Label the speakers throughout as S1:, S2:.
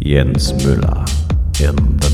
S1: Jens Müller in the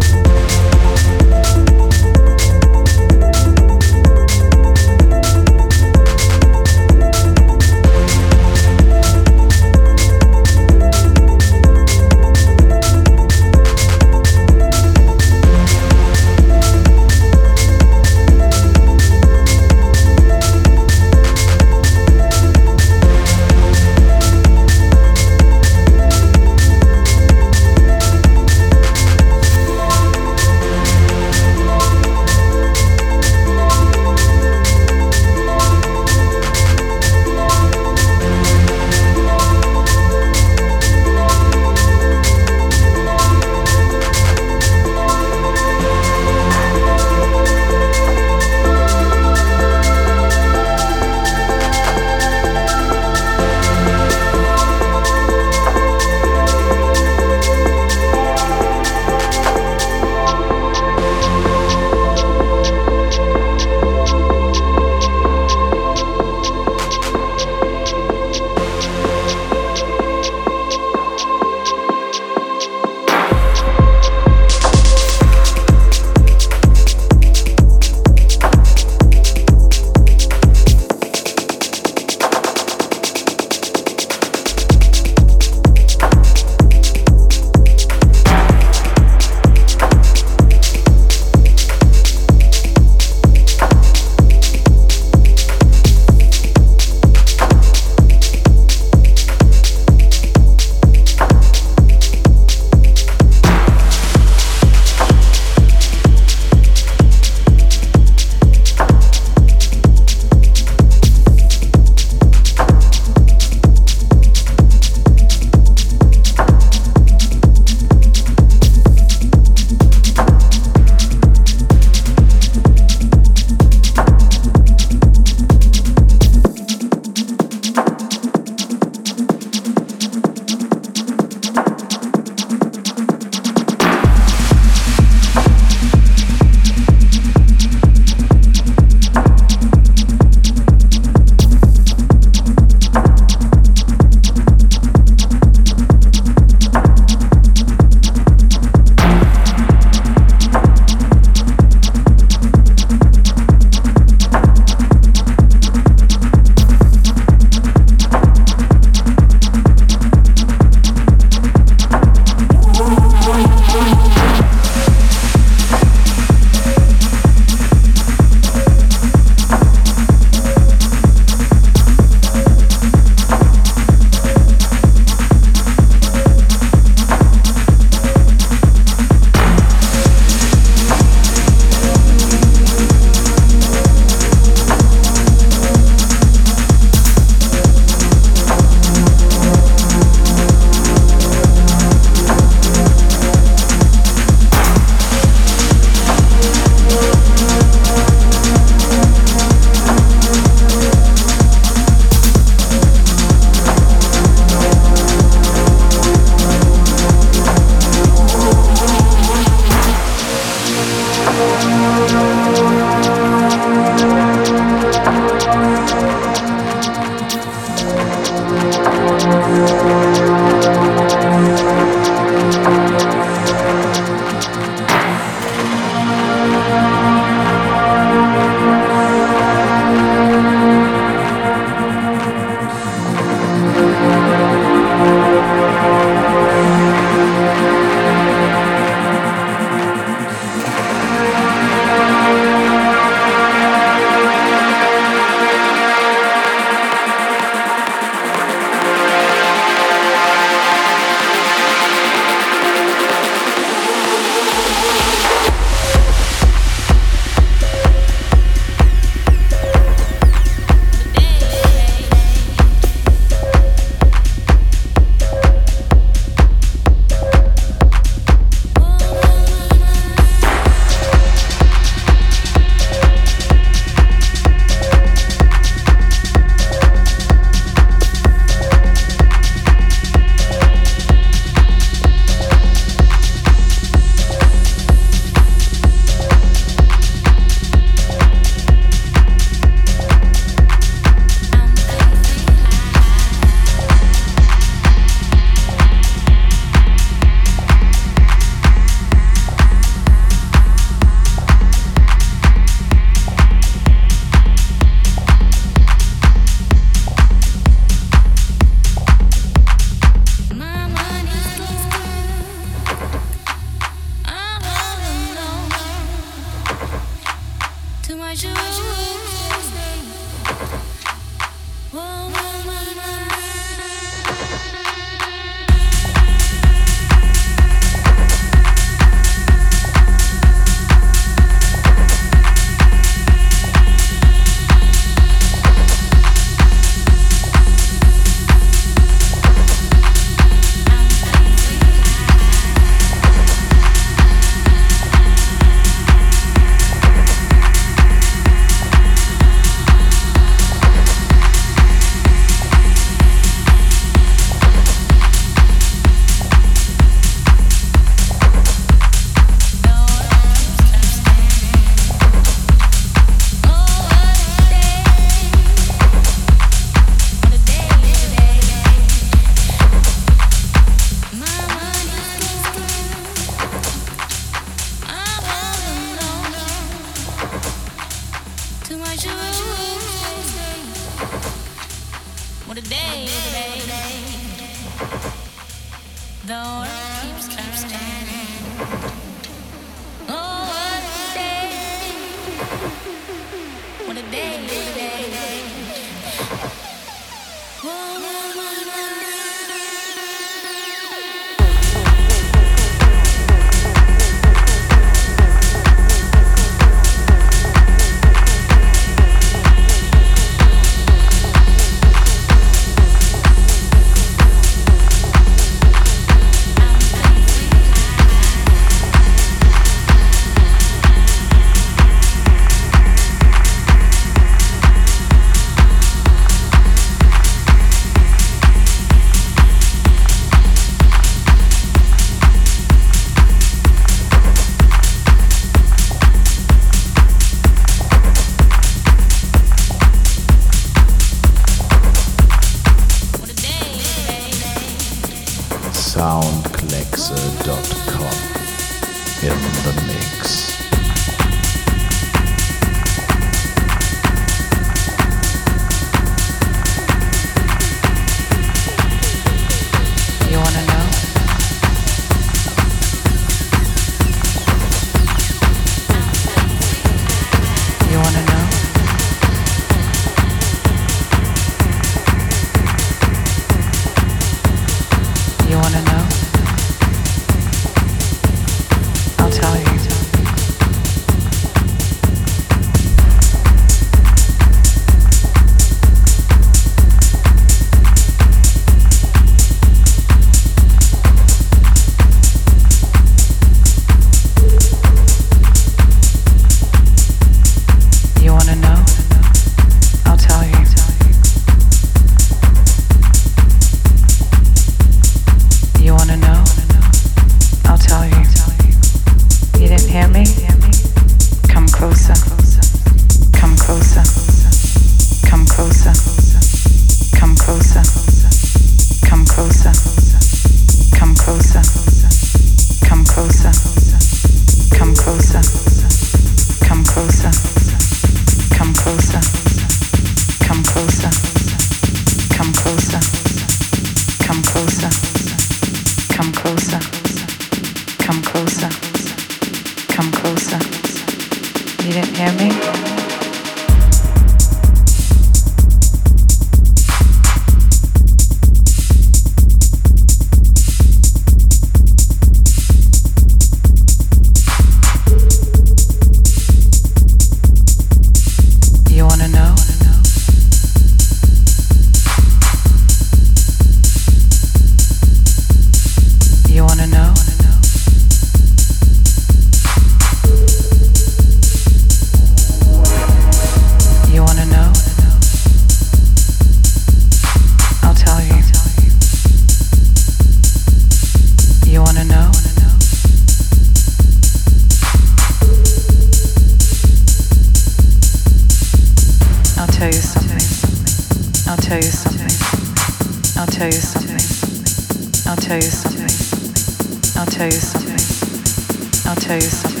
S2: tell you something.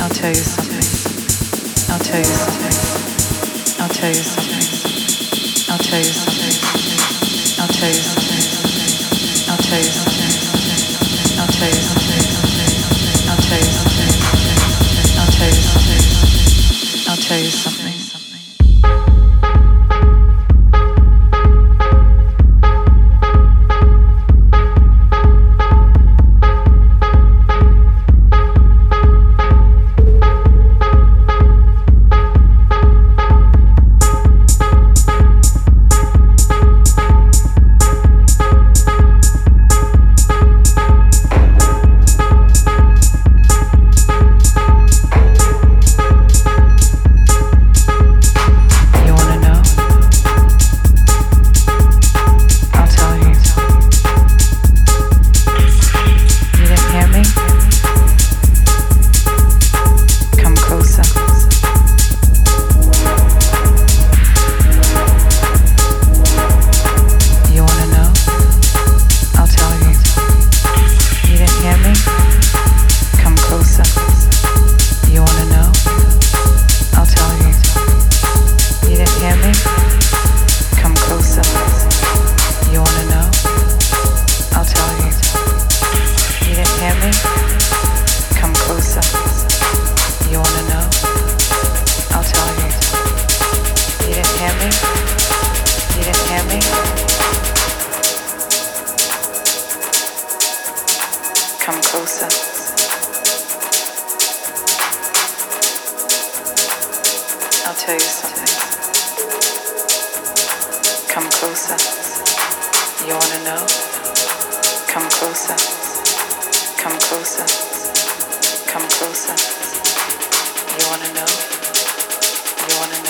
S2: I'll tell you something. I'll tell you something. I'll tell you something. I'll tell you something. I'll tell you something. I'll tell you something. I'll tell you something. You want to know? Come closer. Come closer. Come closer. You want to know? You want to know?